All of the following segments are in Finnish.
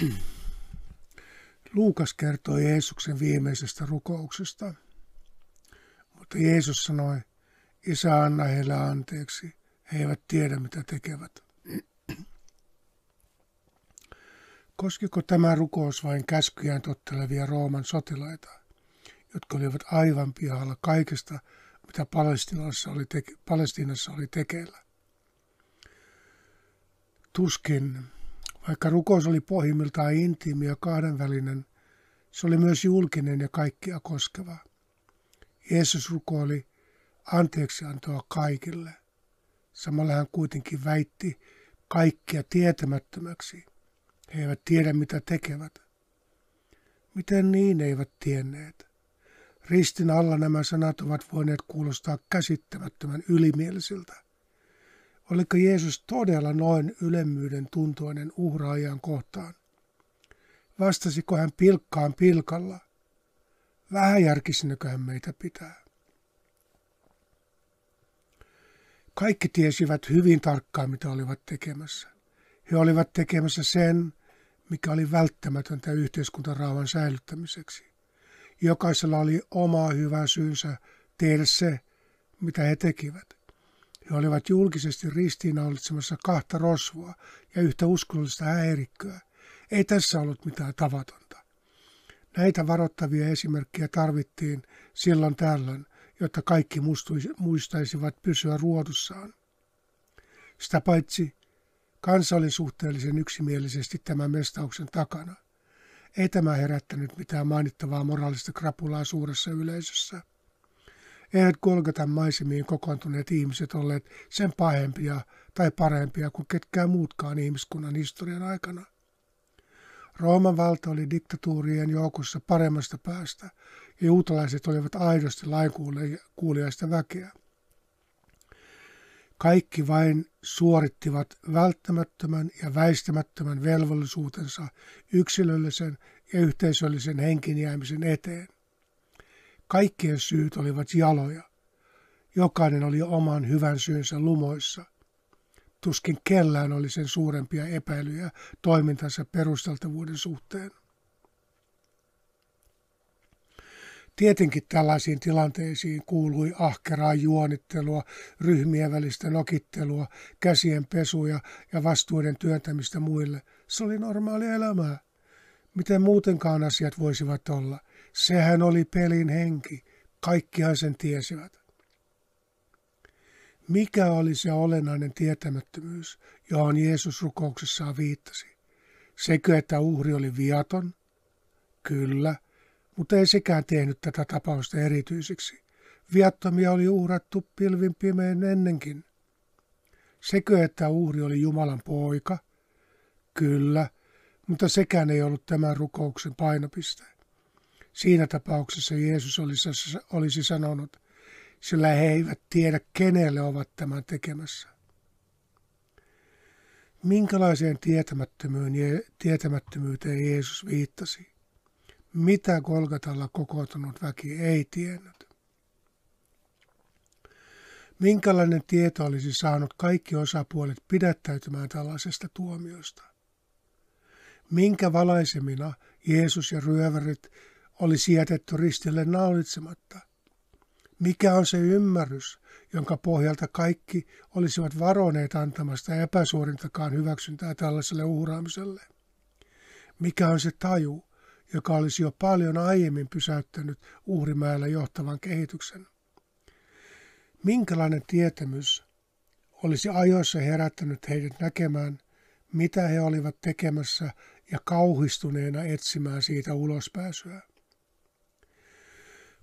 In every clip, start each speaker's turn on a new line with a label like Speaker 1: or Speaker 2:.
Speaker 1: Luukas kertoi Jeesuksen viimeisestä rukouksesta, mutta Jeesus sanoi, Isä anna heille anteeksi, he eivät tiedä mitä tekevät. Koskiko tämä rukous vain käskyjään tottelevia Rooman sotilaita, jotka olivat aivan pihalla kaikesta, mitä Palestinassa oli, teke- Palestinassa oli tekeillä? Tuskin, vaikka rukous oli pohjimmiltaan intiimi ja kahdenvälinen, se oli myös julkinen ja kaikkia koskeva. Jeesus rukoili anteeksiantoa kaikille. Samalla hän kuitenkin väitti kaikkia tietämättömäksi. He eivät tiedä, mitä tekevät. Miten niin eivät tienneet? Ristin alla nämä sanat ovat voineet kuulostaa käsittämättömän ylimielisiltä. Oliko Jeesus todella noin ylemmyyden tuntoinen uhraajan kohtaan? Vastasiko hän pilkkaan pilkalla? Vähäjärkisinäkö hän meitä pitää? Kaikki tiesivät hyvin tarkkaan, mitä olivat tekemässä. He olivat tekemässä sen, mikä oli välttämätöntä yhteiskuntarauhan säilyttämiseksi. Jokaisella oli oma hyvä syynsä tehdä se, mitä he tekivät. He olivat julkisesti ristiinnaulitsemassa kahta rosvoa ja yhtä uskonnollista häirikköä. Ei tässä ollut mitään tavatonta. Näitä varoittavia esimerkkejä tarvittiin silloin tällöin, jotta kaikki muistaisivat pysyä ruodussaan. Sitä paitsi kansa oli suhteellisen yksimielisesti tämän mestauksen takana. Ei tämä herättänyt mitään mainittavaa moraalista krapulaa suuressa yleisössä. Eivät Golgatan maisemiin kokoontuneet ihmiset olleet sen pahempia tai parempia kuin ketkään muutkaan ihmiskunnan historian aikana. Rooman valta oli diktatuurien joukossa paremmasta päästä, ja juutalaiset olivat aidosti lainkuuliaista väkeä. Kaikki vain suorittivat välttämättömän ja väistämättömän velvollisuutensa yksilöllisen ja yhteisöllisen henkinjäämisen eteen. Kaikkien syyt olivat jaloja. Jokainen oli oman hyvän syynsä lumoissa. Tuskin kellään oli sen suurempia epäilyjä toimintansa perusteltavuuden suhteen. Tietenkin tällaisiin tilanteisiin kuului ahkeraa juonittelua, ryhmien välistä nokittelua, käsien pesuja ja vastuuden työntämistä muille. Se oli normaalia elämää. Miten muutenkaan asiat voisivat olla? Sehän oli pelin henki. Kaikkihan sen tiesivät. Mikä oli se olennainen tietämättömyys, johon Jeesus rukouksessaan viittasi? Sekö, että uhri oli viaton? Kyllä, mutta ei sekään tehnyt tätä tapausta erityiseksi. Viattomia oli uhrattu pilvin pimeän ennenkin. Sekö, että uhri oli Jumalan poika? Kyllä, mutta sekään ei ollut tämän rukouksen painopiste. Siinä tapauksessa Jeesus olisi, sanonut, sillä he eivät tiedä, kenelle ovat tämän tekemässä. Minkälaiseen tietämättömyyteen Jeesus viittasi? Mitä Golgatalla kokoontunut väki ei tiennyt? Minkälainen tieto olisi saanut kaikki osapuolet pidättäytymään tällaisesta tuomiosta? Minkä valaisemina Jeesus ja ryövärit olisi jätetty ristille naulitsematta? Mikä on se ymmärrys, jonka pohjalta kaikki olisivat varoneet antamasta epäsuorintakaan hyväksyntää tällaiselle uhraamiselle? Mikä on se taju, joka olisi jo paljon aiemmin pysäyttänyt uhrimäellä johtavan kehityksen? Minkälainen tietämys olisi ajoissa herättänyt heidät näkemään, mitä he olivat tekemässä ja kauhistuneena etsimään siitä ulospääsyä?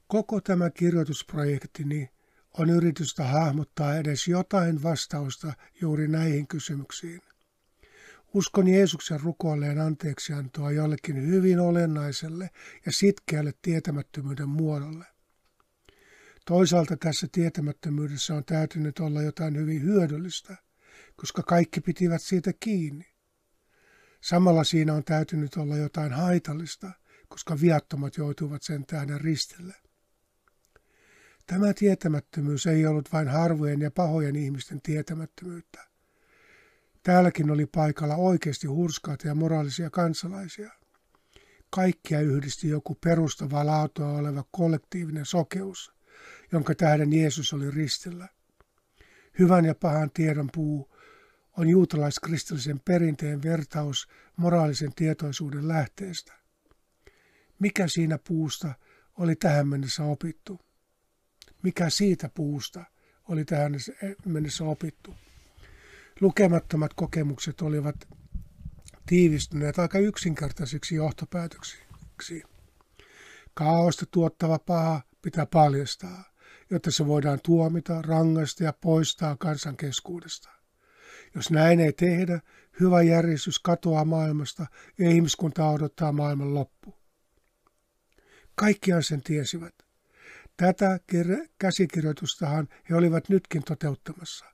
Speaker 1: Koko tämä kirjoitusprojektini on yritystä hahmottaa edes jotain vastausta juuri näihin kysymyksiin. Uskon Jeesuksen rukoilleen anteeksiantoa jollekin hyvin olennaiselle ja sitkeälle tietämättömyyden muodolle. Toisaalta tässä tietämättömyydessä on täytynyt olla jotain hyvin hyödyllistä, koska kaikki pitivät siitä kiinni. Samalla siinä on täytynyt olla jotain haitallista, koska viattomat joutuivat sen tähden ristille. Tämä tietämättömyys ei ollut vain harvojen ja pahojen ihmisten tietämättömyyttä. Täälläkin oli paikalla oikeasti hurskaita ja moraalisia kansalaisia. Kaikkia yhdisti joku perustavaa laatua oleva kollektiivinen sokeus, jonka tähden Jeesus oli ristillä. Hyvän ja pahan tiedon puu on juutalaiskristillisen perinteen vertaus moraalisen tietoisuuden lähteestä. Mikä siinä puusta oli tähän mennessä opittu? Mikä siitä puusta oli tähän mennessä opittu? Lukemattomat kokemukset olivat tiivistyneet aika yksinkertaisiksi johtopäätöksiksi. Kaaosta tuottava paha pitää paljastaa, jotta se voidaan tuomita, rangaista ja poistaa kansan keskuudesta. Jos näin ei tehdä, hyvä järjestys katoaa maailmasta ja ihmiskunta odottaa maailman loppu. Kaikkiaan sen tiesivät. Tätä käsikirjoitustahan he olivat nytkin toteuttamassa.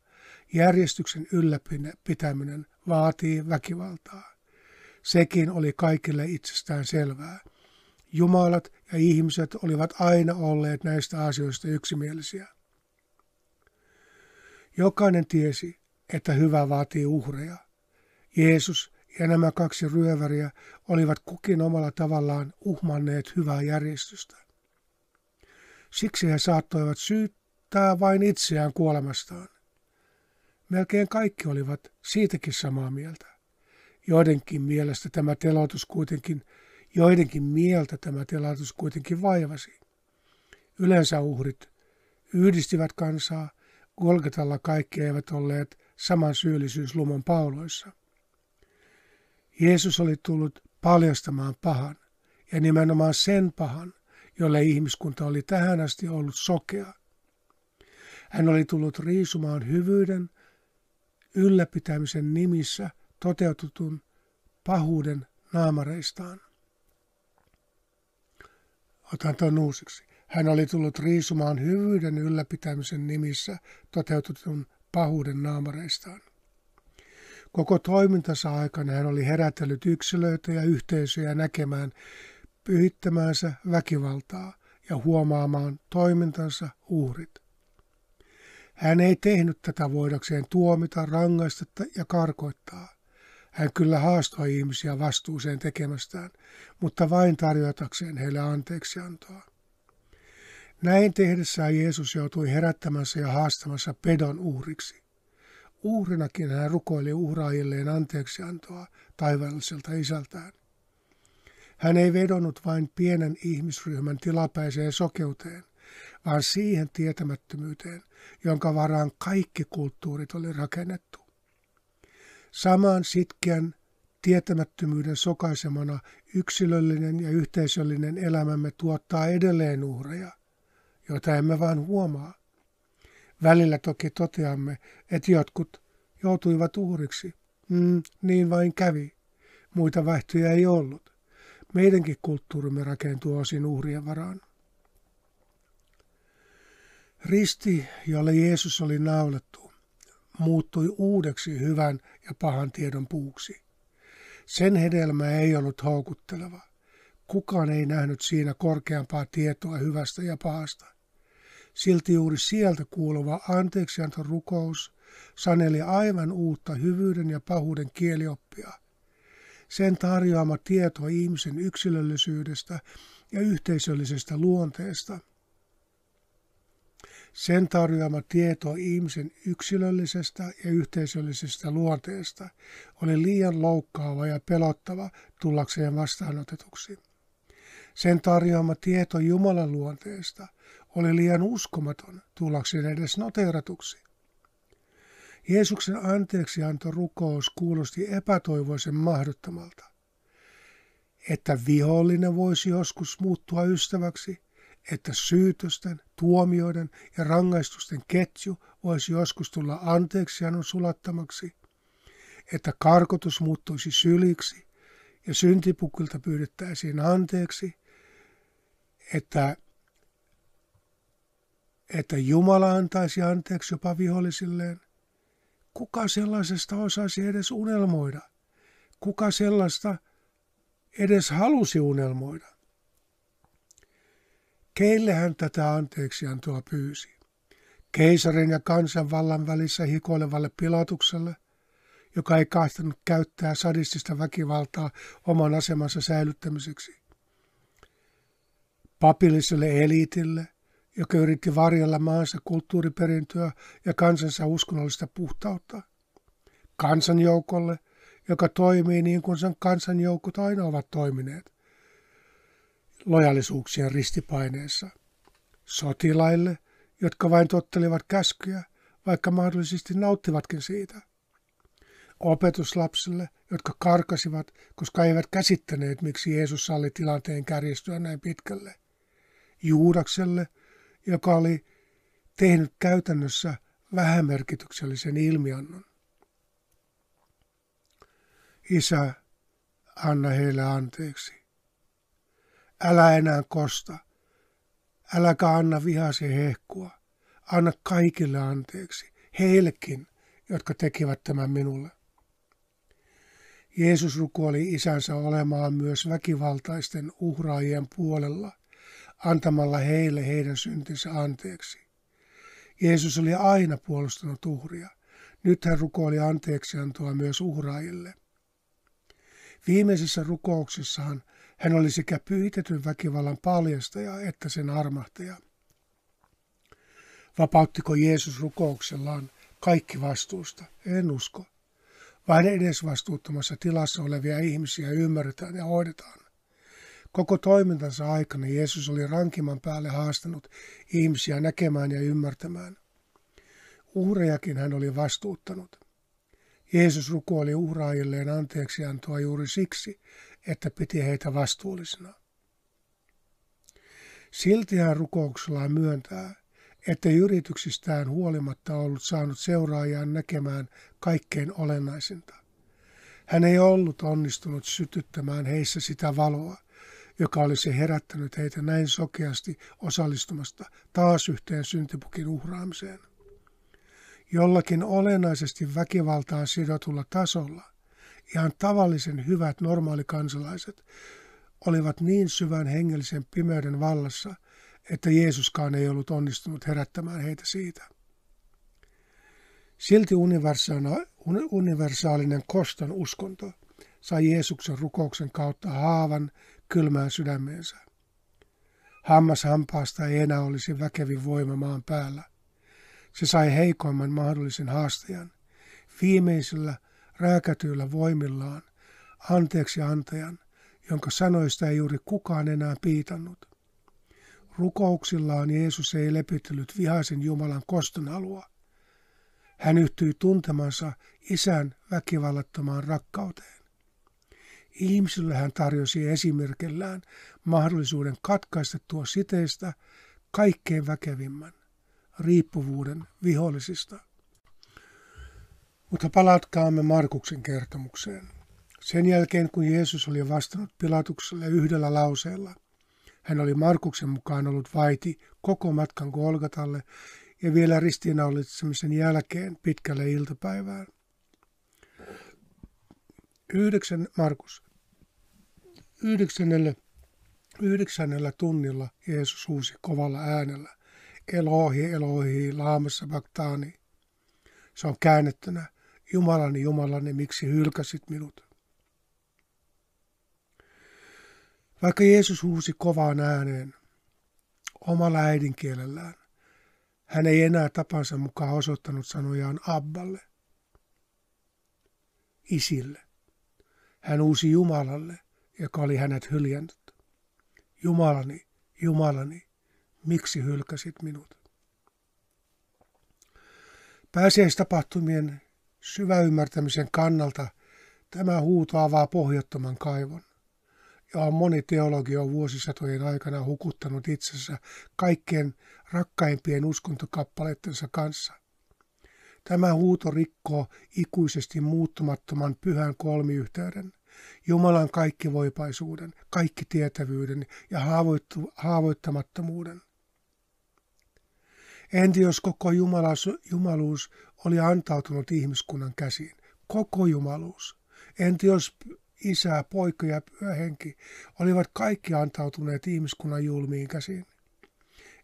Speaker 1: Järjestyksen ylläpitäminen vaatii väkivaltaa. Sekin oli kaikille itsestään selvää. Jumalat ja ihmiset olivat aina olleet näistä asioista yksimielisiä. Jokainen tiesi, että hyvä vaatii uhreja. Jeesus ja nämä kaksi ryöväriä olivat kukin omalla tavallaan uhmanneet hyvää järjestystä. Siksi he saattoivat syyttää vain itseään kuolemastaan. Melkein kaikki olivat siitäkin samaa mieltä. Joidenkin mielestä tämä teloitus kuitenkin, joidenkin mieltä tämä teloitus kuitenkin vaivasi. Yleensä uhrit yhdistivät kansaa, Golgatalla kaikki eivät olleet saman syyllisyyslumon pauloissa. Jeesus oli tullut paljastamaan pahan, ja nimenomaan sen pahan, jolle ihmiskunta oli tähän asti ollut sokea. Hän oli tullut riisumaan hyvyyden ylläpitämisen nimissä toteutetun pahuuden naamareistaan. Otan tuon uusiksi. Hän oli tullut riisumaan hyvyyden ylläpitämisen nimissä toteutetun pahuuden naamareistaan. Koko toimintansa aikana hän oli herätellyt yksilöitä ja yhteisöjä näkemään pyhittämäänsä väkivaltaa ja huomaamaan toimintansa uhrit. Hän ei tehnyt tätä voidakseen tuomita, rangaista ja karkoittaa. Hän kyllä haastoi ihmisiä vastuuseen tekemästään, mutta vain tarjotakseen heille anteeksiantoa. Näin tehdessään Jeesus joutui herättämänsä ja haastamassa pedon uhriksi. Uhrinakin hän rukoili uhraajilleen anteeksiantoa taivaalliselta isältään. Hän ei vedonnut vain pienen ihmisryhmän tilapäiseen sokeuteen, vaan siihen tietämättömyyteen, jonka varaan kaikki kulttuurit oli rakennettu. Samaan sitkeän tietämättömyyden sokaisemana yksilöllinen ja yhteisöllinen elämämme tuottaa edelleen uhreja, joita emme vain huomaa. Välillä toki toteamme, että jotkut joutuivat uhriksi. Mm, niin vain kävi. Muita vaihtoja ei ollut. Meidänkin kulttuurimme rakentuu osin uhrien varaan. Risti, jolle Jeesus oli naulattu, muuttui uudeksi hyvän ja pahan tiedon puuksi. Sen hedelmä ei ollut houkutteleva. Kukaan ei nähnyt siinä korkeampaa tietoa hyvästä ja pahasta. Silti juuri sieltä kuuluva anteeksianto rukous saneli aivan uutta hyvyyden ja pahuuden kielioppia. Sen tarjoama tieto ihmisen yksilöllisyydestä ja yhteisöllisestä luonteesta – sen tarjoama tieto ihmisen yksilöllisestä ja yhteisöllisestä luonteesta oli liian loukkaava ja pelottava tullakseen vastaanotetuksi. Sen tarjoama tieto Jumalan luonteesta oli liian uskomaton tullakseen edes noteeratuksi. Jeesuksen anteeksianto rukous kuulosti epätoivoisen mahdottomalta. Että vihollinen voisi joskus muuttua ystäväksi, että syytösten, tuomioiden ja rangaistusten ketju voisi joskus tulla anteeksiannon sulattamaksi, että karkotus muuttuisi syliksi ja syntipukilta pyydettäisiin anteeksi, että, että Jumala antaisi anteeksi jopa vihollisilleen. Kuka sellaisesta osaisi edes unelmoida? Kuka sellaista edes halusi unelmoida? Keille hän tätä anteeksiantoa pyysi? Keisarin ja kansanvallan välissä hikoilevalle pilatukselle, joka ei kahtanut käyttää sadistista väkivaltaa oman asemansa säilyttämiseksi. Papilliselle eliitille, joka yritti varjella maansa kulttuuriperintöä ja kansansa uskonnollista puhtautta. Kansanjoukolle, joka toimii niin kuin sen kansanjoukot aina ovat toimineet, lojallisuuksien ristipaineessa. Sotilaille, jotka vain tottelivat käskyjä, vaikka mahdollisesti nauttivatkin siitä. Opetuslapsille, jotka karkasivat, koska eivät käsittäneet, miksi Jeesus salli tilanteen kärjistyä näin pitkälle. Juudakselle, joka oli tehnyt käytännössä vähämerkityksellisen ilmiannon. Isä, anna heille anteeksi. Älä enää kosta. Äläkä anna vihasi hehkua. Anna kaikille anteeksi, heillekin, jotka tekivät tämän minulle. Jeesus rukoili isänsä olemaan myös väkivaltaisten uhraajien puolella, antamalla heille heidän syntinsä anteeksi. Jeesus oli aina puolustanut uhria. Nyt hän rukoili anteeksiantoa myös uhraajille. Viimeisessä rukouksessahan hän oli sekä pyhitetyn väkivallan paljastaja että sen armahtaja. Vapauttiko Jeesus rukouksellaan kaikki vastuusta? En usko. Vain edesvastuuttomassa tilassa olevia ihmisiä ymmärretään ja hoidetaan. Koko toimintansa aikana Jeesus oli rankimman päälle haastanut ihmisiä näkemään ja ymmärtämään. Uhrejakin hän oli vastuuttanut. Jeesus rukoili uhraajilleen anteeksiantoa juuri siksi, että piti heitä vastuullisena. Silti hän rukouksellaan myöntää, että yrityksistään huolimatta ollut saanut seuraajan näkemään kaikkein olennaisinta. Hän ei ollut onnistunut sytyttämään heissä sitä valoa, joka olisi herättänyt heitä näin sokeasti osallistumasta taas yhteen syntipukin uhraamiseen. Jollakin olennaisesti väkivaltaan sidotulla tasolla ihan tavallisen hyvät normaalikansalaiset olivat niin syvän hengellisen pimeyden vallassa, että Jeesuskaan ei ollut onnistunut herättämään heitä siitä. Silti universaalinen koston uskonto sai Jeesuksen rukouksen kautta haavan kylmään sydämeensä. Hammas hampaasta ei enää olisi väkevin voima maan päällä. Se sai heikoimman mahdollisen haastajan, viimeisellä rääkätyillä voimillaan, anteeksi antajan, jonka sanoista ei juuri kukaan enää piitannut. Rukouksillaan Jeesus ei lepitellyt vihaisen Jumalan koston halua. Hän yhtyi tuntemansa isän väkivallattomaan rakkauteen. Ihmisille hän tarjosi esimerkillään mahdollisuuden katkaista tuo siteistä kaikkein väkevimmän, riippuvuuden vihollisista. Mutta palatkaamme Markuksen kertomukseen. Sen jälkeen, kun Jeesus oli vastannut Pilatukselle yhdellä lauseella, hän oli Markuksen mukaan ollut vaiti koko matkan Golgatalle ja vielä ristiinnaulitsemisen jälkeen pitkälle iltapäivään. Yhdeksän, Markus. Yhdeksännellä, yhdeksännellä tunnilla Jeesus huusi kovalla äänellä. Elohi, Elohi, laamassa baktaani. Se on käännettynä. Jumalani, Jumalani, miksi hylkäsit minut? Vaikka Jeesus huusi kovaan ääneen omalla äidinkielellään, hän ei enää tapansa mukaan osoittanut sanojaan Abballe, isille. Hän uusi Jumalalle, joka oli hänet hyljännyt. Jumalani, Jumalani, miksi hylkäsit minut? Pääsiäistapahtumien syväymmärtämisen kannalta tämä huuto avaa pohjattoman kaivon ja moni teologi on vuosisatojen aikana hukuttanut itsensä kaikkien rakkaimpien uskontokappaleittensa kanssa. Tämä huuto rikkoo ikuisesti muuttumattoman pyhän kolmiyhteyden, Jumalan kaikkivoipaisuuden, kaikkitietävyyden ja haavoittamattomuuden. Enti jos koko Jumalas, jumaluus oli antautunut ihmiskunnan käsiin, koko jumaluus. Enti jos isä, poika ja pyöhenki olivat kaikki antautuneet ihmiskunnan julmiin käsiin.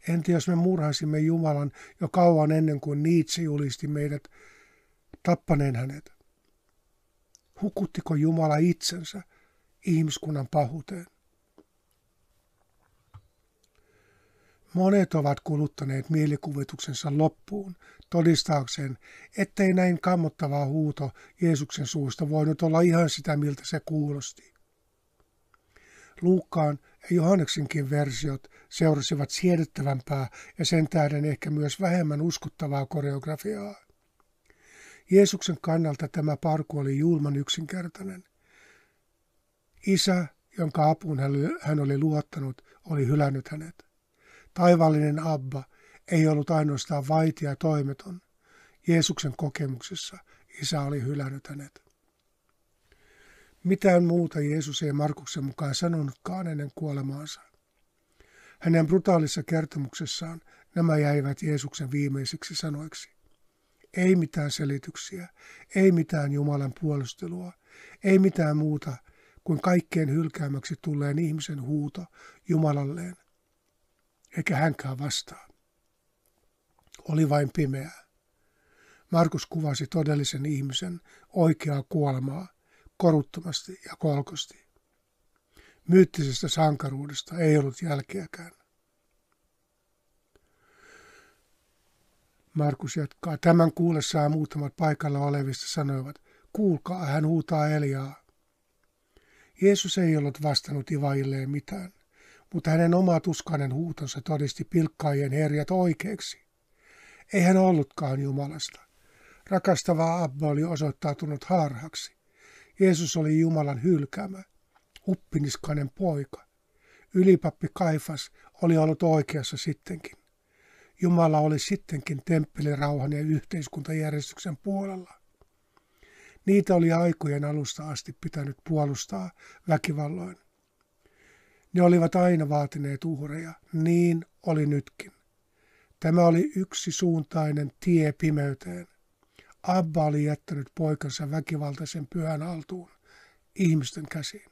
Speaker 1: Entä jos me murhaisimme Jumalan jo kauan ennen kuin Nietzsche julisti meidät tappaneen hänet? Hukuttiko Jumala itsensä ihmiskunnan pahuuteen? Monet ovat kuluttaneet mielikuvituksensa loppuun todistaakseen, ettei näin kammottava huuto Jeesuksen suusta voinut olla ihan sitä, miltä se kuulosti. Luukkaan ja Johanneksenkin versiot seurasivat siedettävämpää ja sen tähden ehkä myös vähemmän uskottavaa koreografiaa. Jeesuksen kannalta tämä parku oli julman yksinkertainen. Isä, jonka apuun hän oli luottanut, oli hylännyt hänet. Taivallinen Abba ei ollut ainoastaan vaitia toimeton. Jeesuksen kokemuksessa isä oli hylännyt hänet. Mitään muuta Jeesus ei Markuksen mukaan sanonutkaan ennen kuolemaansa. Hänen brutaalissa kertomuksessaan nämä jäivät Jeesuksen viimeisiksi sanoiksi. Ei mitään selityksiä, ei mitään Jumalan puolustelua, ei mitään muuta kuin kaikkien hylkäämäksi tulleen ihmisen huuto Jumalalleen, eikä hänkään vastaa. Oli vain pimeää. Markus kuvasi todellisen ihmisen oikeaa kuolemaa koruttomasti ja kolkosti. Myyttisestä sankaruudesta ei ollut jälkeäkään. Markus jatkaa. Tämän kuullessaan muutamat paikalla olevista sanoivat, kuulkaa, hän huutaa Eliaa. Jeesus ei ollut vastannut ivailleen mitään, mutta hänen oma tuskainen huutonsa todisti pilkkaajien herjat oikeiksi. Ei hän ollutkaan Jumalasta. Rakastava Abba oli osoittautunut harhaksi. Jeesus oli Jumalan hylkäämä, uppiniskainen poika. Ylipappi Kaifas oli ollut oikeassa sittenkin. Jumala oli sittenkin temppelirauhan ja yhteiskuntajärjestyksen puolella. Niitä oli aikojen alusta asti pitänyt puolustaa väkivalloin. Ne olivat aina vaatineet uhreja, niin oli nytkin. Tämä oli yksi suuntainen tie pimeyteen. Abba oli jättänyt poikansa väkivaltaisen pyhän altuun, ihmisten käsiin.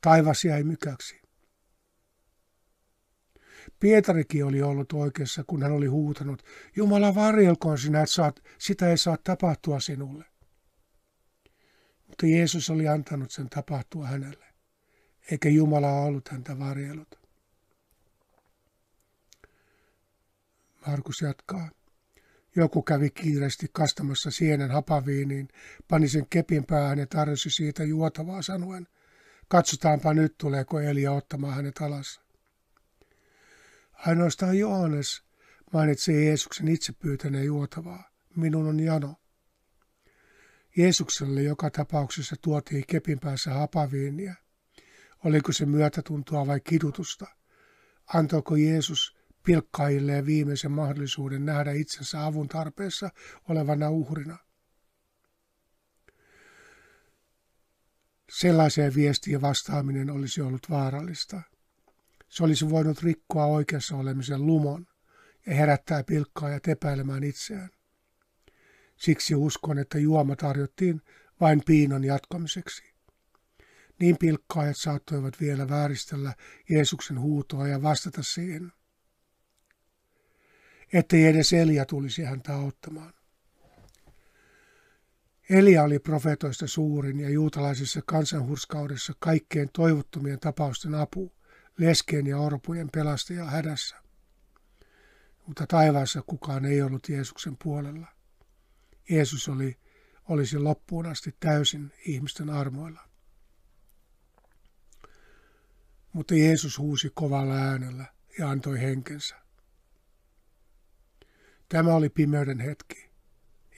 Speaker 1: Taivas jäi mykäksi. Pietarikin oli ollut oikeassa, kun hän oli huutanut, Jumala varjelkoon sinä, että saat, sitä ei saa tapahtua sinulle. Mutta Jeesus oli antanut sen tapahtua hänelle, eikä Jumala ollut häntä varjellut. Markus jatkaa. Joku kävi kiireesti kastamassa sienen hapaviiniin, pani sen kepin päähän ja tarjosi siitä juotavaa sanoen, katsotaanpa nyt tuleeko Elia ottamaan hänet alas. Ainoastaan Johannes mainitsee Jeesuksen itse pyytäneen juotavaa. Minun on jano. Jeesukselle joka tapauksessa tuotiin kepin päässä hapaviiniä. Oliko se myötätuntoa vai kidutusta? Antoiko Jeesus pilkkaajilleen viimeisen mahdollisuuden nähdä itsensä avun tarpeessa olevana uhrina? Sellaiseen viestiin vastaaminen olisi ollut vaarallista. Se olisi voinut rikkoa oikeassa olemisen lumon ja herättää pilkkaajat epäilemään itseään. Siksi uskon, että juoma tarjottiin vain piinon jatkamiseksi. Niin pilkkaajat saattoivat vielä vääristellä Jeesuksen huutoa ja vastata siihen, ettei edes Elia tulisi häntä auttamaan. Elia oli profetoista suurin ja juutalaisessa kansanhurskaudessa kaikkein toivottomien tapausten apu leskeen ja orpujen pelastaja hädässä. Mutta taivaassa kukaan ei ollut Jeesuksen puolella. Jeesus oli, olisi loppuun asti täysin ihmisten armoilla. Mutta Jeesus huusi kovalla äänellä ja antoi henkensä. Tämä oli pimeyden hetki,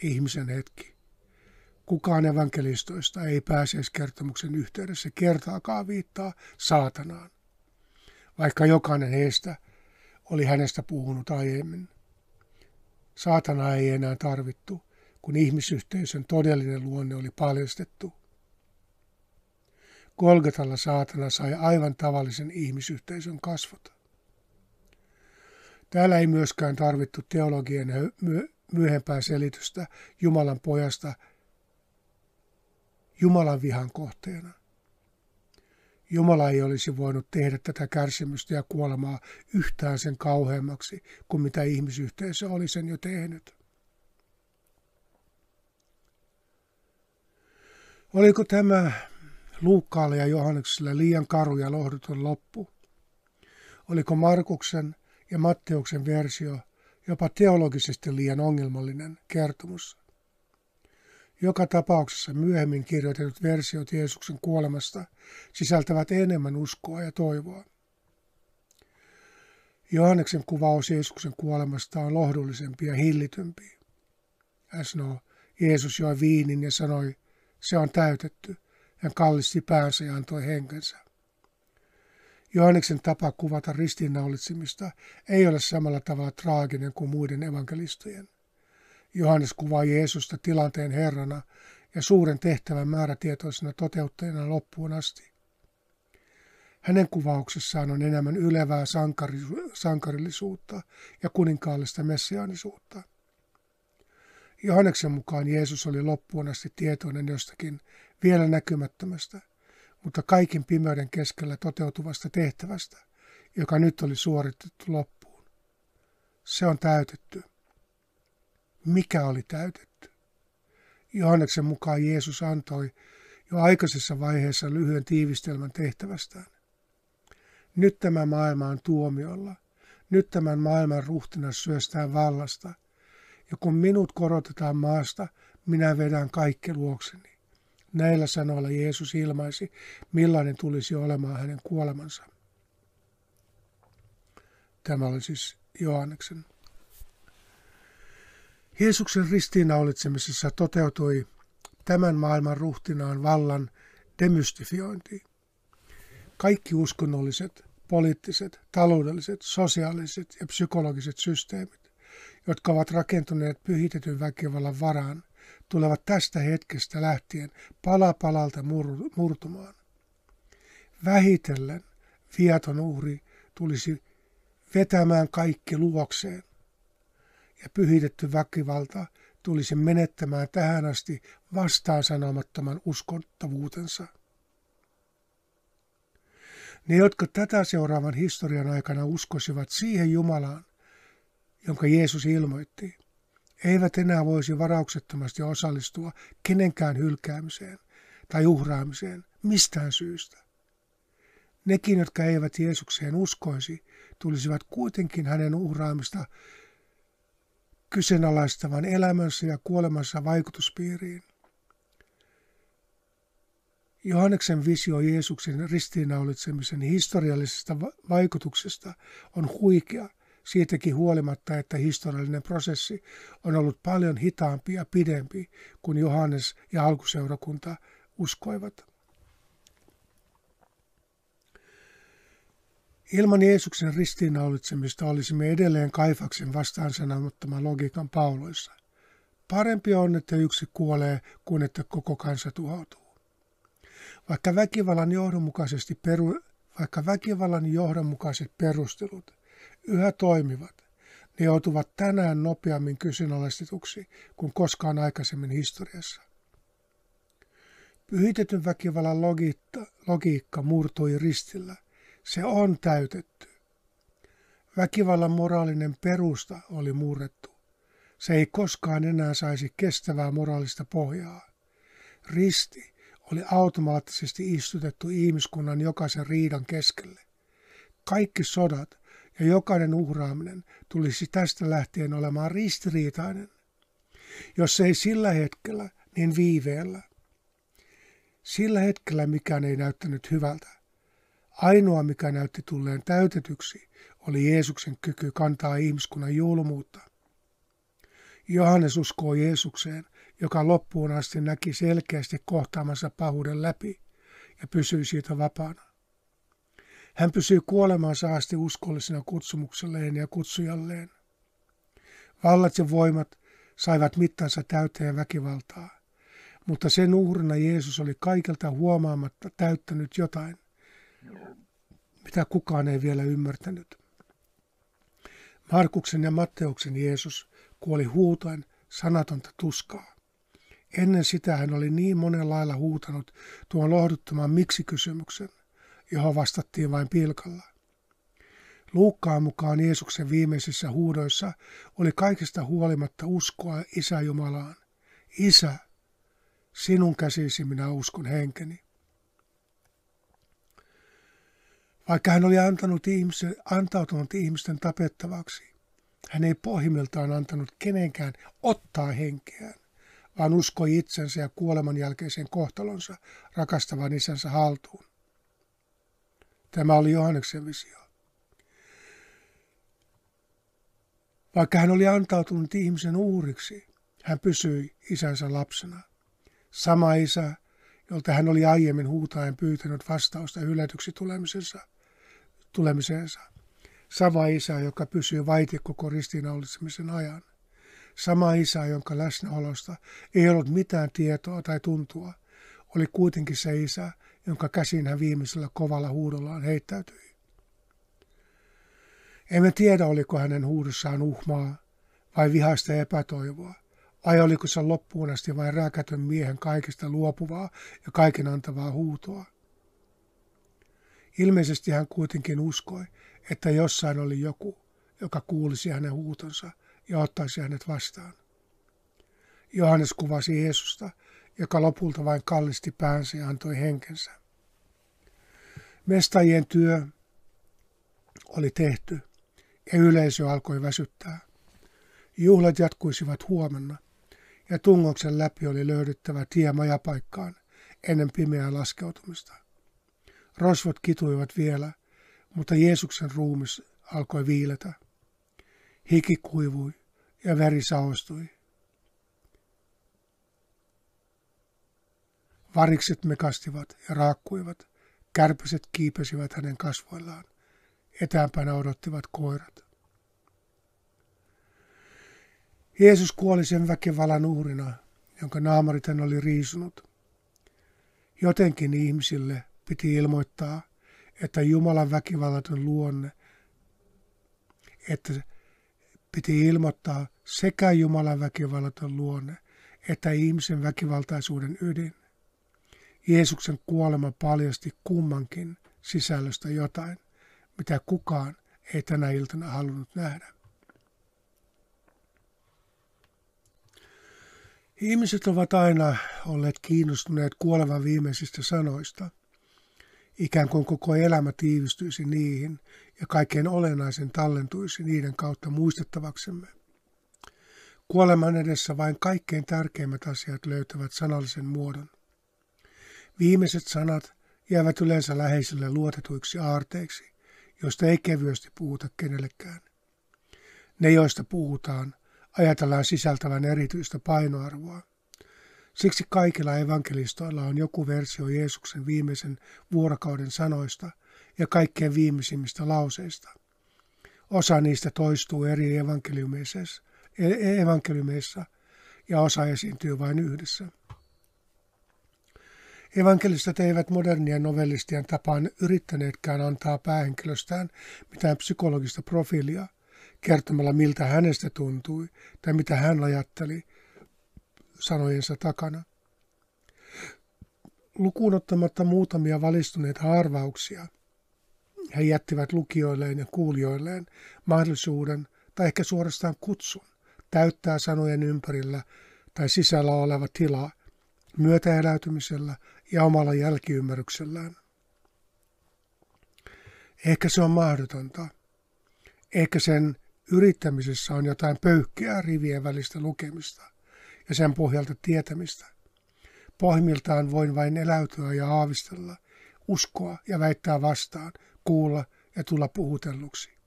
Speaker 1: ihmisen hetki. Kukaan evankelistoista ei pääsiäiskertomuksen yhteydessä kertaakaan viittaa saatanaan vaikka jokainen heistä oli hänestä puhunut aiemmin. Saatana ei enää tarvittu, kun ihmisyhteisön todellinen luonne oli paljastettu. Golgatalla saatana sai aivan tavallisen ihmisyhteisön kasvot. Täällä ei myöskään tarvittu teologien myöhempää selitystä Jumalan pojasta Jumalan vihan kohteena. Jumala ei olisi voinut tehdä tätä kärsimystä ja kuolemaa yhtään sen kauheammaksi kuin mitä ihmisyhteisö oli sen jo tehnyt. Oliko tämä Luukkaalle ja Johannekselle liian karu ja lohduton loppu? Oliko Markuksen ja Matteuksen versio jopa teologisesti liian ongelmallinen kertomus? Joka tapauksessa myöhemmin kirjoitetut versiot Jeesuksen kuolemasta sisältävät enemmän uskoa ja toivoa. Johanneksen kuvaus Jeesuksen kuolemasta on lohdullisempi ja hillitympi. Hän sanoo, Jeesus joi viinin ja sanoi, se on täytetty. Hän kallisti päänsä ja antoi henkensä. Johanneksen tapa kuvata ristiinnaulitsemista ei ole samalla tavalla traaginen kuin muiden evankelistojen. Johannes kuvaa Jeesusta tilanteen herrana ja suuren tehtävän määrätietoisena toteuttajana loppuun asti. Hänen kuvauksessaan on enemmän ylevää sankari, sankarillisuutta ja kuninkaallista messiaanisuutta. Johanneksen mukaan Jeesus oli loppuun asti tietoinen jostakin vielä näkymättömästä, mutta kaikin pimeyden keskellä toteutuvasta tehtävästä, joka nyt oli suoritettu loppuun. Se on täytetty. Mikä oli täytetty? Johanneksen mukaan Jeesus antoi jo aikaisessa vaiheessa lyhyen tiivistelmän tehtävästään. Nyt tämä maailma on tuomiolla. Nyt tämän maailman ruhtina syöstää vallasta. Ja kun minut korotetaan maasta, minä vedän kaikki luokseni. Näillä sanoilla Jeesus ilmaisi, millainen tulisi olemaan hänen kuolemansa. Tämä oli siis Johanneksen. Jeesuksen ristiinnaulitsemisessa toteutui tämän maailman ruhtinaan vallan demystifiointi. Kaikki uskonnolliset, poliittiset, taloudelliset, sosiaaliset ja psykologiset systeemit, jotka ovat rakentuneet pyhitetyn väkivallan varaan, tulevat tästä hetkestä lähtien pala palalta murtumaan. Vähitellen viaton uhri tulisi vetämään kaikki luokseen ja pyhitetty väkivalta tulisi menettämään tähän asti vastaan sanomattoman uskottavuutensa. Ne, jotka tätä seuraavan historian aikana uskosivat siihen Jumalaan, jonka Jeesus ilmoitti, eivät enää voisi varauksettomasti osallistua kenenkään hylkäämiseen tai uhraamiseen mistään syystä. Nekin, jotka eivät Jeesukseen uskoisi, tulisivat kuitenkin hänen uhraamista kyseenalaistavan elämänsä ja kuolemansa vaikutuspiiriin. Johanneksen visio Jeesuksen ristiinnaulitsemisen historiallisesta vaikutuksesta on huikea, siitäkin huolimatta, että historiallinen prosessi on ollut paljon hitaampi ja pidempi kuin Johannes ja alkuseurakunta uskoivat. Ilman Jeesuksen ristiinnaulitsemista olisimme edelleen Kaifaksen vastaan sanomattoman logiikan pauloissa. Parempi on, että yksi kuolee, kuin että koko kansa tuhoutuu. Vaikka väkivallan, johdonmukaisesti peru, vaikka väkivallan johdonmukaiset perustelut yhä toimivat, ne joutuvat tänään nopeammin kyseenalaistetuksi kuin koskaan aikaisemmin historiassa. Pyhitetyn väkivallan logiikka, logiikka murtui ristillä. Se on täytetty. Väkivallan moraalinen perusta oli murrettu. Se ei koskaan enää saisi kestävää moraalista pohjaa. Risti oli automaattisesti istutettu ihmiskunnan jokaisen riidan keskelle. Kaikki sodat ja jokainen uhraaminen tulisi tästä lähtien olemaan ristiriitainen. Jos ei sillä hetkellä, niin viiveellä. Sillä hetkellä mikään ei näyttänyt hyvältä. Ainoa, mikä näytti tulleen täytetyksi, oli Jeesuksen kyky kantaa ihmiskunnan julmuutta. Johannes uskoo Jeesukseen joka loppuun asti näki selkeästi kohtaamansa pahuuden läpi ja pysyi siitä vapaana. Hän pysyi kuolemaansa asti uskollisena kutsumukselleen ja kutsujalleen. Vallat ja voimat saivat mittansa täyteen väkivaltaa, mutta sen uhrina Jeesus oli kaikelta huomaamatta täyttänyt jotain, mitä kukaan ei vielä ymmärtänyt. Markuksen ja Matteuksen Jeesus kuoli huutain sanatonta tuskaa. Ennen sitä hän oli niin monen lailla huutanut tuon lohduttoman miksi-kysymyksen, johon vastattiin vain pilkalla. Luukkaan mukaan Jeesuksen viimeisissä huudoissa oli kaikesta huolimatta uskoa Isä Jumalaan. Isä, sinun käsisi minä uskon henkeni. Vaikka hän oli antanut ihmisen, antautunut ihmisten tapettavaksi, hän ei pohjimmiltaan antanut kenenkään ottaa henkeään, vaan uskoi itsensä ja kuoleman jälkeisen kohtalonsa rakastavan isänsä haltuun. Tämä oli Johanneksen visio. Vaikka hän oli antautunut ihmisen uhriksi, hän pysyi isänsä lapsena. Sama isä, jolta hän oli aiemmin huutaen pyytänyt vastausta hylätyksi tulemisensa, tulemisensa. Sama isä, joka pysyy vaiti koko ristiinnaulitsemisen ajan. Sama isä, jonka läsnäolosta ei ollut mitään tietoa tai tuntua, oli kuitenkin se isä, jonka käsin hän viimeisellä kovalla huudollaan heittäytyi. Emme tiedä, oliko hänen huudossaan uhmaa vai vihaista epätoivoa, vai oliko se loppuun asti vain rääkätön miehen kaikesta luopuvaa ja kaiken antavaa huutoa. Ilmeisesti hän kuitenkin uskoi, että jossain oli joku, joka kuulisi hänen huutonsa ja ottaisi hänet vastaan. Johannes kuvasi Jeesusta, joka lopulta vain kallisti päänsä ja antoi henkensä. Mestajien työ oli tehty ja yleisö alkoi väsyttää. Juhlat jatkuisivat huomenna ja tungoksen läpi oli löydettävä tie majapaikkaan ennen pimeää laskeutumista. Rosvot kituivat vielä, mutta Jeesuksen ruumis alkoi viiletä. Hiki kuivui ja veri saostui. Varikset mekastivat ja raakkuivat, kärpäset kiipesivät hänen kasvoillaan. Etäämpänä odottivat koirat. Jeesus kuoli sen väkivallan uhrina, jonka naamarit hän oli riisunut. Jotenkin ihmisille piti ilmoittaa, että Jumalan väkivallaton luonne, että piti ilmoittaa sekä Jumalan väkivallaton luonne, että ihmisen väkivaltaisuuden ydin. Jeesuksen kuolema paljasti kummankin sisällöstä jotain, mitä kukaan ei tänä iltana halunnut nähdä. Ihmiset ovat aina olleet kiinnostuneet kuolevan viimeisistä sanoista – ikään kuin koko elämä tiivistyisi niihin ja kaikkein olennaisen tallentuisi niiden kautta muistettavaksemme. Kuoleman edessä vain kaikkein tärkeimmät asiat löytävät sanallisen muodon. Viimeiset sanat jäävät yleensä läheisille luotetuiksi aarteiksi, joista ei kevyesti puhuta kenellekään. Ne, joista puhutaan, ajatellaan sisältävän erityistä painoarvoa. Siksi kaikilla evankelistoilla on joku versio Jeesuksen viimeisen vuorokauden sanoista ja kaikkein viimeisimmistä lauseista. Osa niistä toistuu eri evankeliumeissa, e- evankeliumeissa ja osa esiintyy vain yhdessä. Evankelistat eivät modernien novellistien tapaan yrittäneetkään antaa päähenkilöstään mitään psykologista profiilia kertomalla miltä hänestä tuntui tai mitä hän ajatteli – sanojensa takana. Lukuun ottamatta muutamia valistuneita arvauksia, he jättivät lukijoilleen ja kuulijoilleen mahdollisuuden tai ehkä suorastaan kutsun täyttää sanojen ympärillä tai sisällä oleva tila myötäeläytymisellä ja omalla jälkiymmärryksellään. Ehkä se on mahdotonta. Ehkä sen yrittämisessä on jotain pöyhkeää rivien välistä lukemista – ja sen pohjalta tietämistä. Pohjimmiltaan voin vain eläytyä ja aavistella, uskoa ja väittää vastaan, kuulla ja tulla puhutelluksi.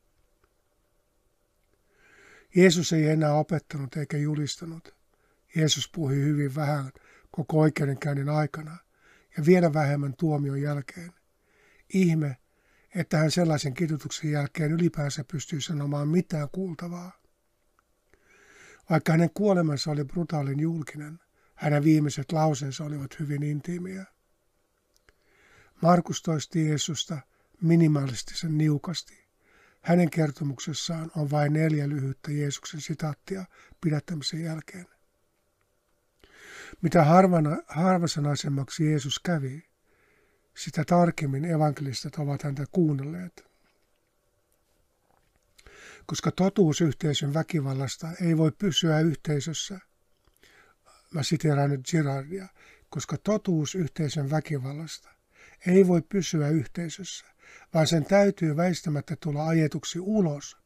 Speaker 1: Jeesus ei enää opettanut eikä julistanut. Jeesus puhui hyvin vähän koko oikeudenkäynnin aikana ja vielä vähemmän tuomion jälkeen. Ihme, että hän sellaisen kidutuksen jälkeen ylipäänsä pystyy sanomaan mitään kuultavaa. Vaikka hänen kuolemansa oli brutaalin julkinen, hänen viimeiset lauseensa olivat hyvin intiimiä. Markus toisti Jeesusta minimalistisen niukasti. Hänen kertomuksessaan on vain neljä lyhyttä Jeesuksen sitaattia pidättämisen jälkeen. Mitä harvana, harvasanaisemmaksi Jeesus kävi, sitä tarkemmin evankelistat ovat häntä kuunnelleet koska totuusyhteisön väkivallasta ei voi pysyä yhteisössä. Mä siteeraan nyt Girardia. koska totuus yhteisön väkivallasta ei voi pysyä yhteisössä, vaan sen täytyy väistämättä tulla ajetuksi ulos.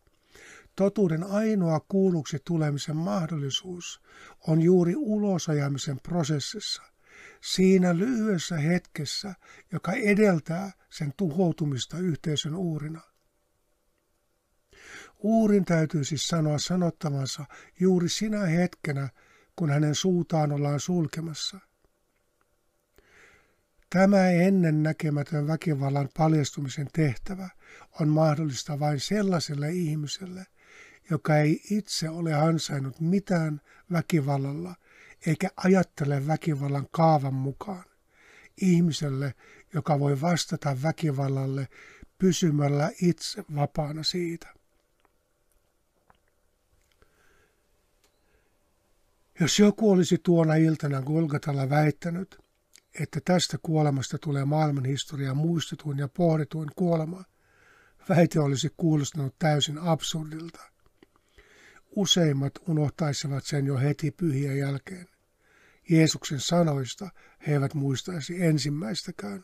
Speaker 1: Totuuden ainoa kuulluksi tulemisen mahdollisuus on juuri ulosajamisen prosessissa, siinä lyhyessä hetkessä, joka edeltää sen tuhoutumista yhteisön uurina. Uurin täytyy siis sanoa sanottavansa juuri sinä hetkenä, kun hänen suutaan ollaan sulkemassa. Tämä ennen näkemätön väkivallan paljastumisen tehtävä on mahdollista vain sellaiselle ihmiselle, joka ei itse ole ansainnut mitään väkivallalla eikä ajattele väkivallan kaavan mukaan. Ihmiselle, joka voi vastata väkivallalle pysymällä itse vapaana siitä. Jos joku olisi tuona iltana Golgatalla väittänyt, että tästä kuolemasta tulee maailman historia muistetuin ja pohdituin kuolema, väite olisi kuulostanut täysin absurdilta. Useimmat unohtaisivat sen jo heti pyhien jälkeen. Jeesuksen sanoista he eivät muistaisi ensimmäistäkään.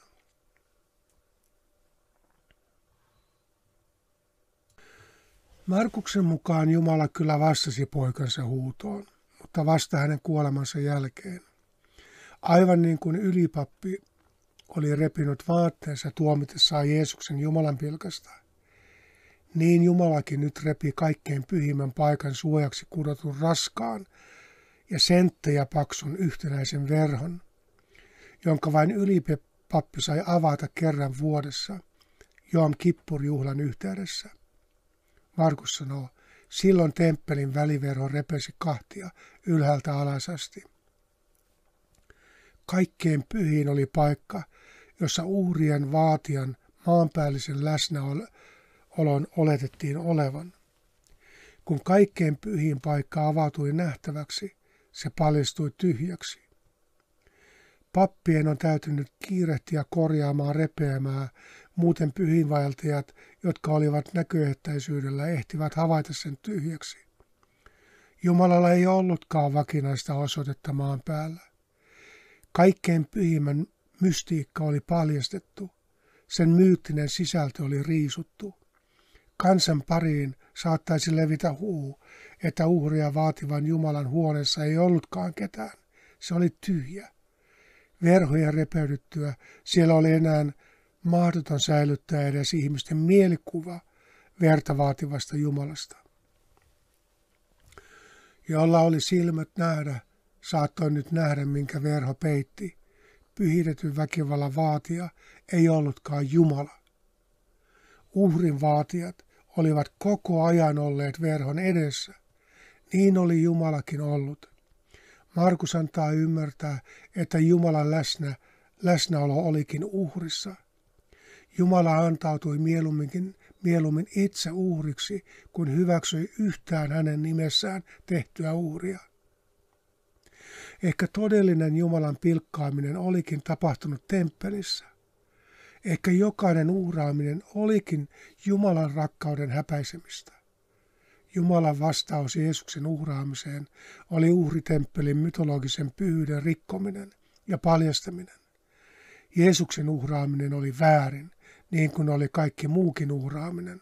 Speaker 1: Markuksen mukaan Jumala kyllä vastasi poikansa huutoon mutta vasta hänen kuolemansa jälkeen. Aivan niin kuin ylipappi oli repinyt vaatteensa tuomitessaan Jeesuksen Jumalan pilkasta, niin Jumalakin nyt repi kaikkein pyhimmän paikan suojaksi kudotun raskaan ja senttejä paksun yhtenäisen verhon, jonka vain ylipappi sai avata kerran vuodessa Joam Kippur-juhlan yhteydessä. Markus sanoo, Silloin temppelin väliverho repesi kahtia ylhäältä alasasti. Kaikkein pyhin oli paikka, jossa uhrien vaatijan maanpäällisen läsnäolon oletettiin olevan. Kun kaikkein pyhin paikka avautui nähtäväksi, se paljastui tyhjäksi. Pappien on täytynyt kiirehtiä korjaamaan repeämää Muuten pyhinvaeltajat, jotka olivat näköehtäisyydellä, ehtivät havaita sen tyhjäksi. Jumalalla ei ollutkaan vakinaista osoitetta maan päällä. Kaikkein pyhimmän mystiikka oli paljastettu. Sen myyttinen sisältö oli riisuttu. Kansan pariin saattaisi levitä huu, että uhria vaativan Jumalan huoneessa ei ollutkaan ketään. Se oli tyhjä. Verhoja repeydyttyä siellä oli enää mahdoton säilyttää edes ihmisten mielikuva verta vaativasta Jumalasta. Jolla oli silmät nähdä, saattoi nyt nähdä, minkä verho peitti. Pyhitetyn väkivallan vaatia ei ollutkaan Jumala. Uhrin vaatijat olivat koko ajan olleet verhon edessä. Niin oli Jumalakin ollut. Markus antaa ymmärtää, että Jumalan läsnä, läsnäolo olikin uhrissa – Jumala antautui mieluummin, mieluummin itse uhriksi, kun hyväksyi yhtään hänen nimessään tehtyä uhria. Ehkä todellinen Jumalan pilkkaaminen olikin tapahtunut temppelissä. Ehkä jokainen uhraaminen olikin Jumalan rakkauden häpäisemistä. Jumalan vastaus Jeesuksen uhraamiseen oli uhritemppelin mytologisen pyhyyden rikkominen ja paljastaminen. Jeesuksen uhraaminen oli väärin, niin kuin oli kaikki muukin uhraaminen.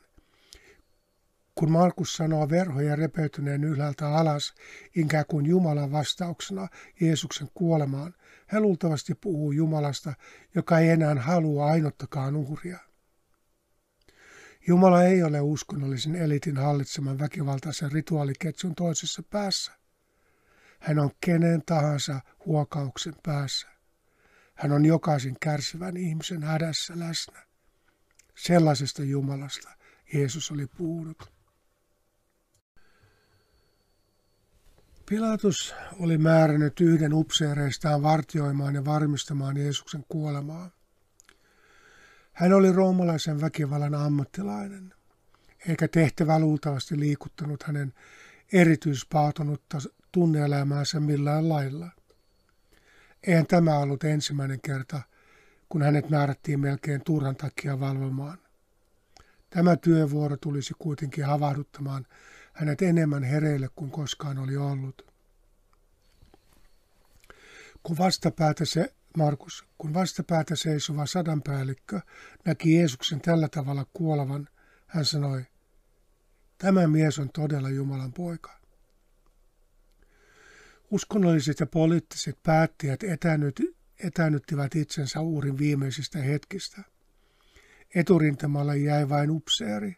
Speaker 1: Kun Markus sanoo verhoja repeytyneen ylhäältä alas, ikään kuin Jumalan vastauksena Jeesuksen kuolemaan, hän luultavasti puhuu Jumalasta, joka ei enää halua ainuttakaan uhria. Jumala ei ole uskonnollisen elitin hallitseman väkivaltaisen rituaaliketjun toisessa päässä. Hän on kenen tahansa huokauksen päässä. Hän on jokaisen kärsivän ihmisen hädässä läsnä. Sellaisesta Jumalasta Jeesus oli puhunut. Pilatus oli määrännyt yhden upseereistaan vartioimaan ja varmistamaan Jeesuksen kuolemaa. Hän oli roomalaisen väkivallan ammattilainen, eikä tehtävä luultavasti liikuttanut hänen erityispaatonutta tunneelämäänsä millään lailla. Eihän tämä ollut ensimmäinen kerta, kun hänet määrättiin melkein turhan takia valvomaan. Tämä työvuoro tulisi kuitenkin havahduttamaan hänet enemmän hereille kuin koskaan oli ollut. Kun vastapäätä se, Markus, kun vastapäätä seisova sadanpäällikkö näki Jeesuksen tällä tavalla kuolevan, hän sanoi, tämä mies on todella Jumalan poika. Uskonnolliset ja poliittiset päättäjät etänyttivät itsensä uurin viimeisistä hetkistä. Eturintamalla jäi vain upseeri,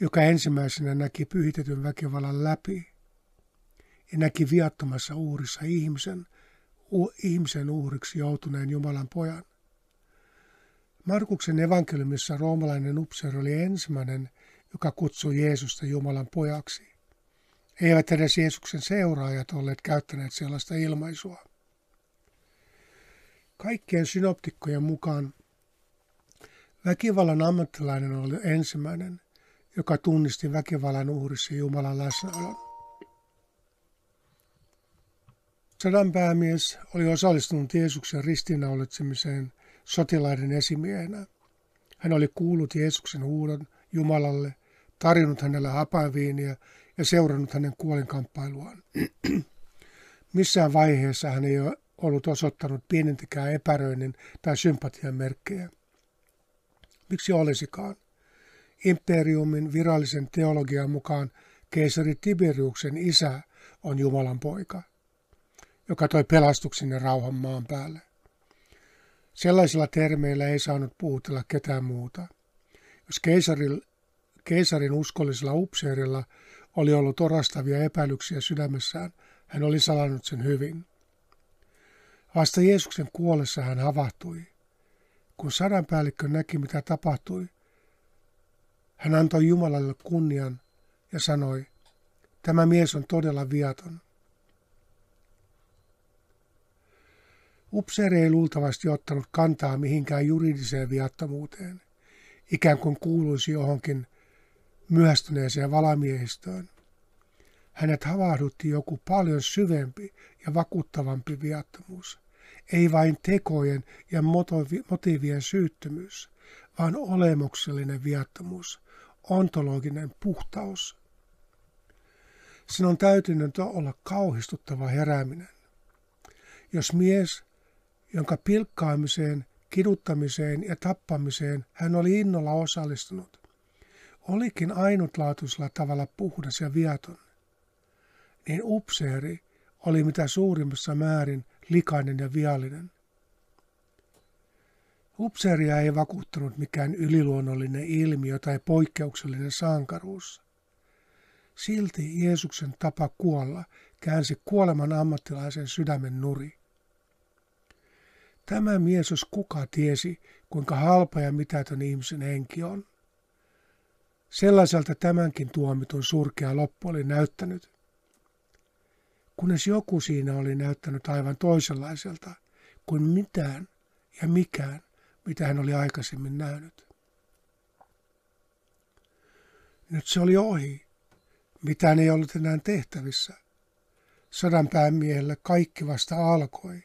Speaker 1: joka ensimmäisenä näki pyhitetyn väkivallan läpi ja näki viattomassa uurissa ihmisen, u, ihmisen uhriksi joutuneen Jumalan pojan. Markuksen evankeliumissa roomalainen upseeri oli ensimmäinen, joka kutsui Jeesusta Jumalan pojaksi. Eivät edes Jeesuksen seuraajat olleet käyttäneet sellaista ilmaisua. Kaikkien synoptikkojen mukaan väkivallan ammattilainen oli ensimmäinen, joka tunnisti väkivallan uhrissa Jumalan läsnäolon. Sadan päämies oli osallistunut Jeesuksen ristiinnaulitsemiseen sotilaiden esimiehenä. Hän oli kuullut Jeesuksen huudon Jumalalle, tarjonnut hänelle hapaviiniä ja seurannut hänen kuolinkamppailuaan. Missään vaiheessa hän ei ollut osoittanut pienintäkään epäröinnin tai sympatian merkkejä. Miksi olisikaan? Imperiumin virallisen teologian mukaan keisari Tiberiuksen isä on Jumalan poika, joka toi pelastuksen ja rauhan maan päälle. Sellaisilla termeillä ei saanut puhutella ketään muuta. Jos keisarin, keisarin uskollisella upseerilla oli ollut orastavia epäilyksiä sydämessään, hän oli salannut sen hyvin. Vasta Jeesuksen kuollessa hän havahtui. Kun sadanpäällikkö näki, mitä tapahtui, hän antoi Jumalalle kunnian ja sanoi, tämä mies on todella viaton. Upseeri ei luultavasti ottanut kantaa mihinkään juridiseen viattomuuteen, ikään kuin kuuluisi johonkin myöhästyneeseen valamiehistöön. Hänet havahdutti joku paljon syvempi ja vakuuttavampi viattomuus. Ei vain tekojen ja motiivien syyttömyys, vaan olemuksellinen viattomuus, ontologinen puhtaus. Sen on täytynyt olla kauhistuttava herääminen. Jos mies, jonka pilkkaamiseen, kiduttamiseen ja tappamiseen hän oli innolla osallistunut, olikin ainutlaatuisella tavalla puhdas ja viaton, niin upseeri oli mitä suurimmassa määrin likainen ja viallinen. Upseeria ei vakuuttanut mikään yliluonnollinen ilmiö tai poikkeuksellinen sankaruus. Silti Jeesuksen tapa kuolla käänsi kuoleman ammattilaisen sydämen nuri. Tämä mies, jos kuka tiesi, kuinka halpa ja mitätön ihmisen henki on. Sellaiselta tämänkin tuomitun surkea loppu oli näyttänyt. Kunnes joku siinä oli näyttänyt aivan toisenlaiselta kuin mitään ja mikään, mitä hän oli aikaisemmin nähnyt. Nyt se oli ohi. Mitään ei ollut enää tehtävissä. Sodan päämiehelle kaikki vasta alkoi.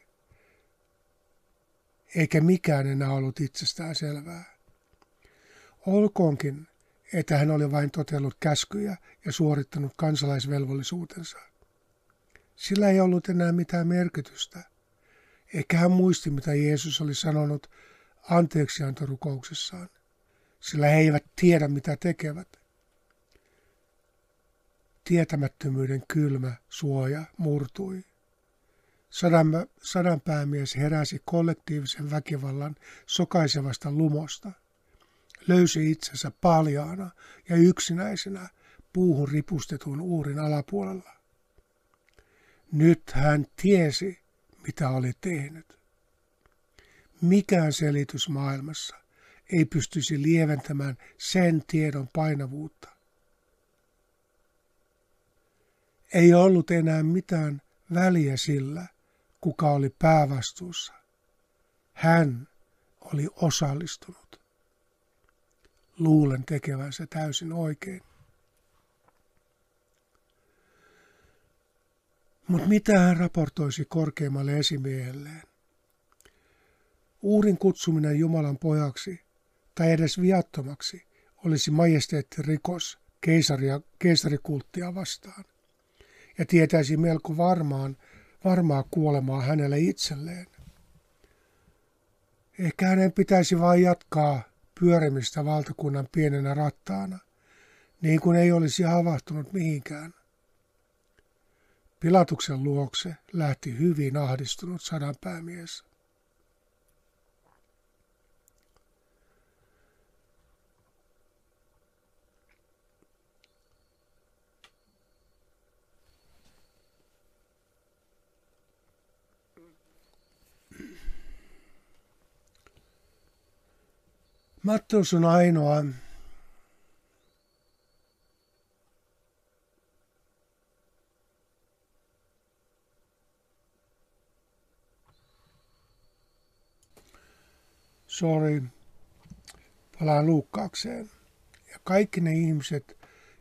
Speaker 1: Eikä mikään enää ollut itsestään selvää. Olkoonkin, että hän oli vain totellut käskyjä ja suorittanut kansalaisvelvollisuutensa. Sillä ei ollut enää mitään merkitystä, eikä hän muisti, mitä Jeesus oli sanonut anteeksiantorukouksessaan, sillä he eivät tiedä, mitä tekevät. Tietämättömyyden kylmä suoja murtui. Sadan, sadanpäämies heräsi kollektiivisen väkivallan sokaisevasta lumosta – löysi itsensä paljaana ja yksinäisenä puuhun ripustetun uurin alapuolella. Nyt hän tiesi, mitä oli tehnyt. Mikään selitys maailmassa ei pystyisi lieventämään sen tiedon painavuutta. Ei ollut enää mitään väliä sillä, kuka oli päävastuussa. Hän oli osallistunut luulen tekevänsä täysin oikein. Mutta mitä hän raportoisi korkeimmalle esimiehelleen? Uurin kutsuminen Jumalan pojaksi tai edes viattomaksi olisi varmaa kuolemaa hänelle itselleen. Ehkä hänen pitäisi vain jatkaa pyörimistä valtakunnan pienenä rattaana, niin kuin ei olisi havahtunut mihinkään. Pilatuksen luokse lähti hyvin ahdistunut sadanpäämies. Matteus on ainoa, sorry, palaan Luukkaakseen. Ja kaikki ne ihmiset,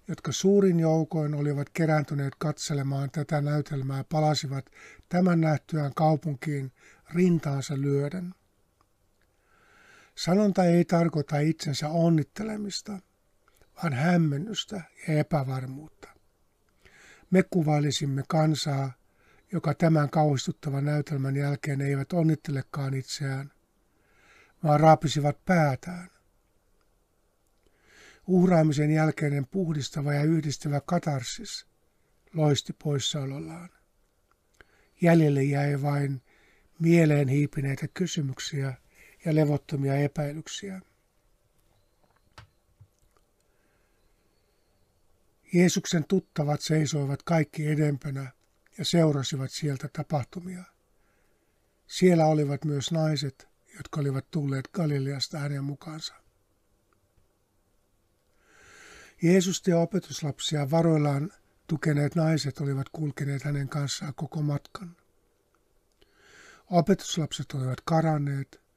Speaker 1: jotka suurin joukoin olivat kerääntyneet katselemaan tätä näytelmää, palasivat tämän nähtyään kaupunkiin rintaansa lyöden. Sanonta ei tarkoita itsensä onnittelemista, vaan hämmennystä ja epävarmuutta. Me kuvailisimme kansaa, joka tämän kauhistuttavan näytelmän jälkeen eivät onnittelekaan itseään, vaan raapisivat päätään. Uhraamisen jälkeinen puhdistava ja yhdistävä katarsis loisti poissaolollaan. Jäljelle jäi vain mieleen hiipineitä kysymyksiä – ja levottomia epäilyksiä. Jeesuksen tuttavat seisoivat kaikki edempänä ja seurasivat sieltä tapahtumia. Siellä olivat myös naiset, jotka olivat tulleet Galileasta hänen mukaansa. Jeesus ja opetuslapsia varoillaan tukeneet naiset olivat kulkeneet hänen kanssaan koko matkan. Opetuslapset olivat karanneet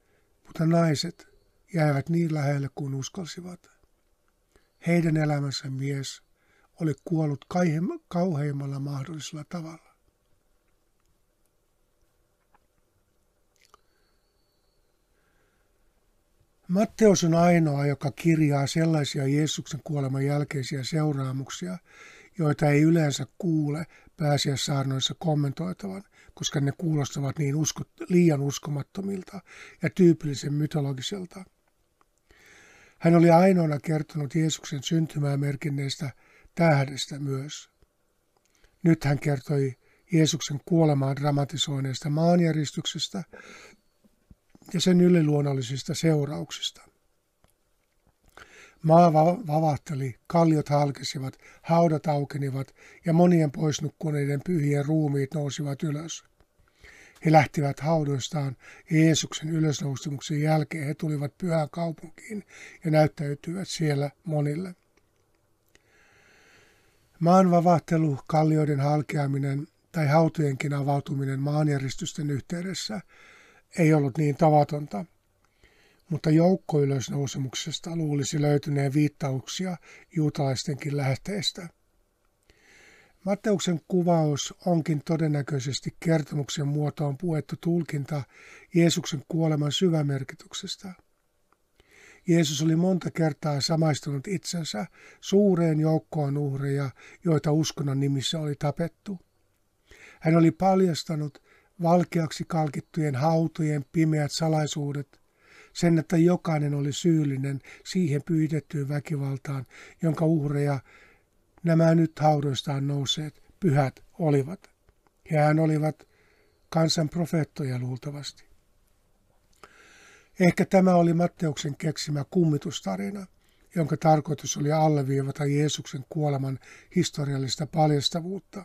Speaker 1: mutta naiset jäivät niin lähelle kuin uskalsivat. Heidän elämänsä mies oli kuollut kauheimmalla mahdollisella tavalla. Matteus on ainoa, joka kirjaa sellaisia Jeesuksen kuoleman jälkeisiä seuraamuksia, joita ei yleensä kuule pääsiäissaarnoissa kommentoitavan, koska ne kuulostavat niin usko, liian uskomattomilta ja tyypillisen mytologiselta. Hän oli ainoana kertonut Jeesuksen syntymää merkinneestä tähdestä myös. Nyt hän kertoi Jeesuksen kuolemaan dramatisoineesta maanjäristyksestä ja sen yliluonnollisista seurauksista. Maa vavahteli, kalliot halkesivat, haudat aukenivat ja monien poisnukkuneiden pyhien ruumiit nousivat ylös. He lähtivät haudoistaan ja Jeesuksen ylösnousemuksen jälkeen he tulivat pyhään kaupunkiin ja näyttäytyivät siellä monille. Maan vavahtelu, kallioiden halkeaminen tai hautojenkin avautuminen maanjäristysten yhteydessä ei ollut niin tavatonta – mutta joukkoylösnousemuksesta luulisi löytyneen viittauksia juutalaistenkin lähteestä. Matteuksen kuvaus onkin todennäköisesti kertomuksen muotoon puettu tulkinta Jeesuksen kuoleman syvämerkityksestä. Jeesus oli monta kertaa samaistunut itsensä suureen joukkoon uhreja, joita uskonnon nimissä oli tapettu. Hän oli paljastanut valkeaksi kalkittujen hautojen pimeät salaisuudet sen, että jokainen oli syyllinen siihen pyhitettyyn väkivaltaan, jonka uhreja nämä nyt haudoistaan nousseet pyhät olivat. Ja hän olivat kansan profeettoja luultavasti. Ehkä tämä oli Matteuksen keksimä kummitustarina, jonka tarkoitus oli alleviivata Jeesuksen kuoleman historiallista paljastavuutta.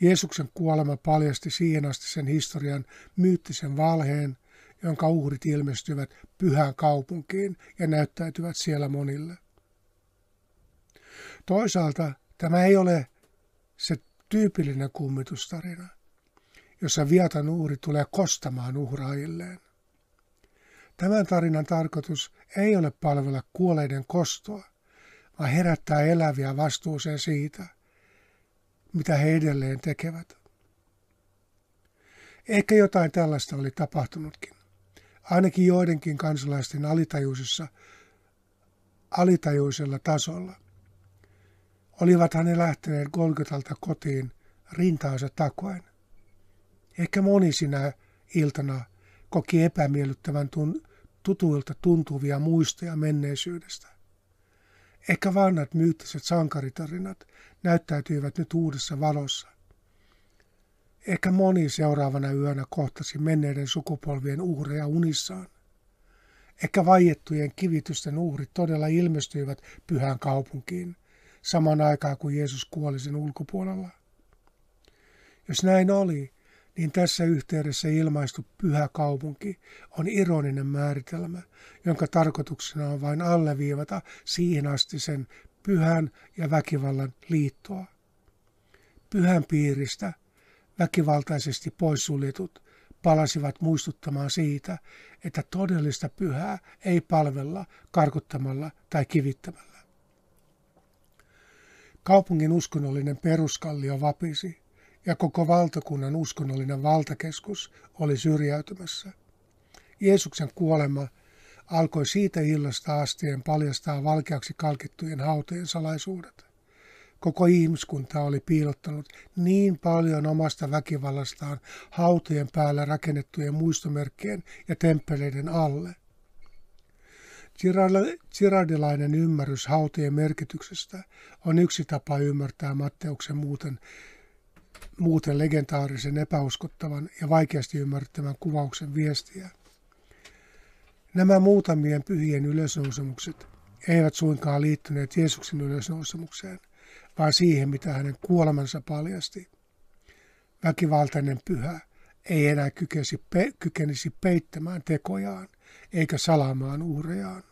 Speaker 1: Jeesuksen kuolema paljasti siihen asti sen historian myyttisen valheen, jonka uhrit ilmestyvät pyhään kaupunkiin ja näyttäytyvät siellä monille. Toisaalta tämä ei ole se tyypillinen kummitustarina, jossa viatan uhri tulee kostamaan uhraajilleen. Tämän tarinan tarkoitus ei ole palvella kuoleiden kostoa, vaan herättää eläviä vastuuseen siitä, mitä he edelleen tekevät. Ehkä jotain tällaista oli tapahtunutkin ainakin joidenkin kansalaisten alitajuisessa, alitajuisella tasolla. Olivat ne lähteneet Golgotalta kotiin rintaansa takoen, Ehkä moni sinä iltana koki epämiellyttävän tun, tutuilta tuntuvia muistoja menneisyydestä. Ehkä vanhat myyttiset sankaritarinat näyttäytyivät nyt uudessa valossa. Ehkä moni seuraavana yönä kohtasi menneiden sukupolvien uhreja unissaan. Ehkä vaiettujen kivitysten uhrit todella ilmestyivät pyhään kaupunkiin, saman aikaan kuin Jeesus kuoli sen ulkopuolella. Jos näin oli, niin tässä yhteydessä ilmaistu pyhä kaupunki on ironinen määritelmä, jonka tarkoituksena on vain alleviivata siihen asti sen pyhän ja väkivallan liittoa. Pyhän piiristä väkivaltaisesti poissuljetut palasivat muistuttamaan siitä, että todellista pyhää ei palvella karkuttamalla tai kivittämällä. Kaupungin uskonnollinen peruskallio vapisi ja koko valtakunnan uskonnollinen valtakeskus oli syrjäytymässä. Jeesuksen kuolema alkoi siitä illasta astien paljastaa valkeaksi kalkittujen hautojen salaisuudet. Koko ihmiskunta oli piilottanut niin paljon omasta väkivallastaan hautojen päällä rakennettujen muistomerkkien ja temppeleiden alle. Girardilainen ymmärrys hautojen merkityksestä on yksi tapa ymmärtää Matteuksen muuten, muuten legendaarisen, epäuskottavan ja vaikeasti ymmärrettävän kuvauksen viestiä. Nämä muutamien pyhien ylösnousemukset eivät suinkaan liittyneet Jeesuksen ylösnousemukseen, vaan siihen, mitä hänen kuolemansa paljasti. Väkivaltainen pyhä ei enää kykenisi, pe, kykenisi peittämään tekojaan eikä salaamaan uhrejaan.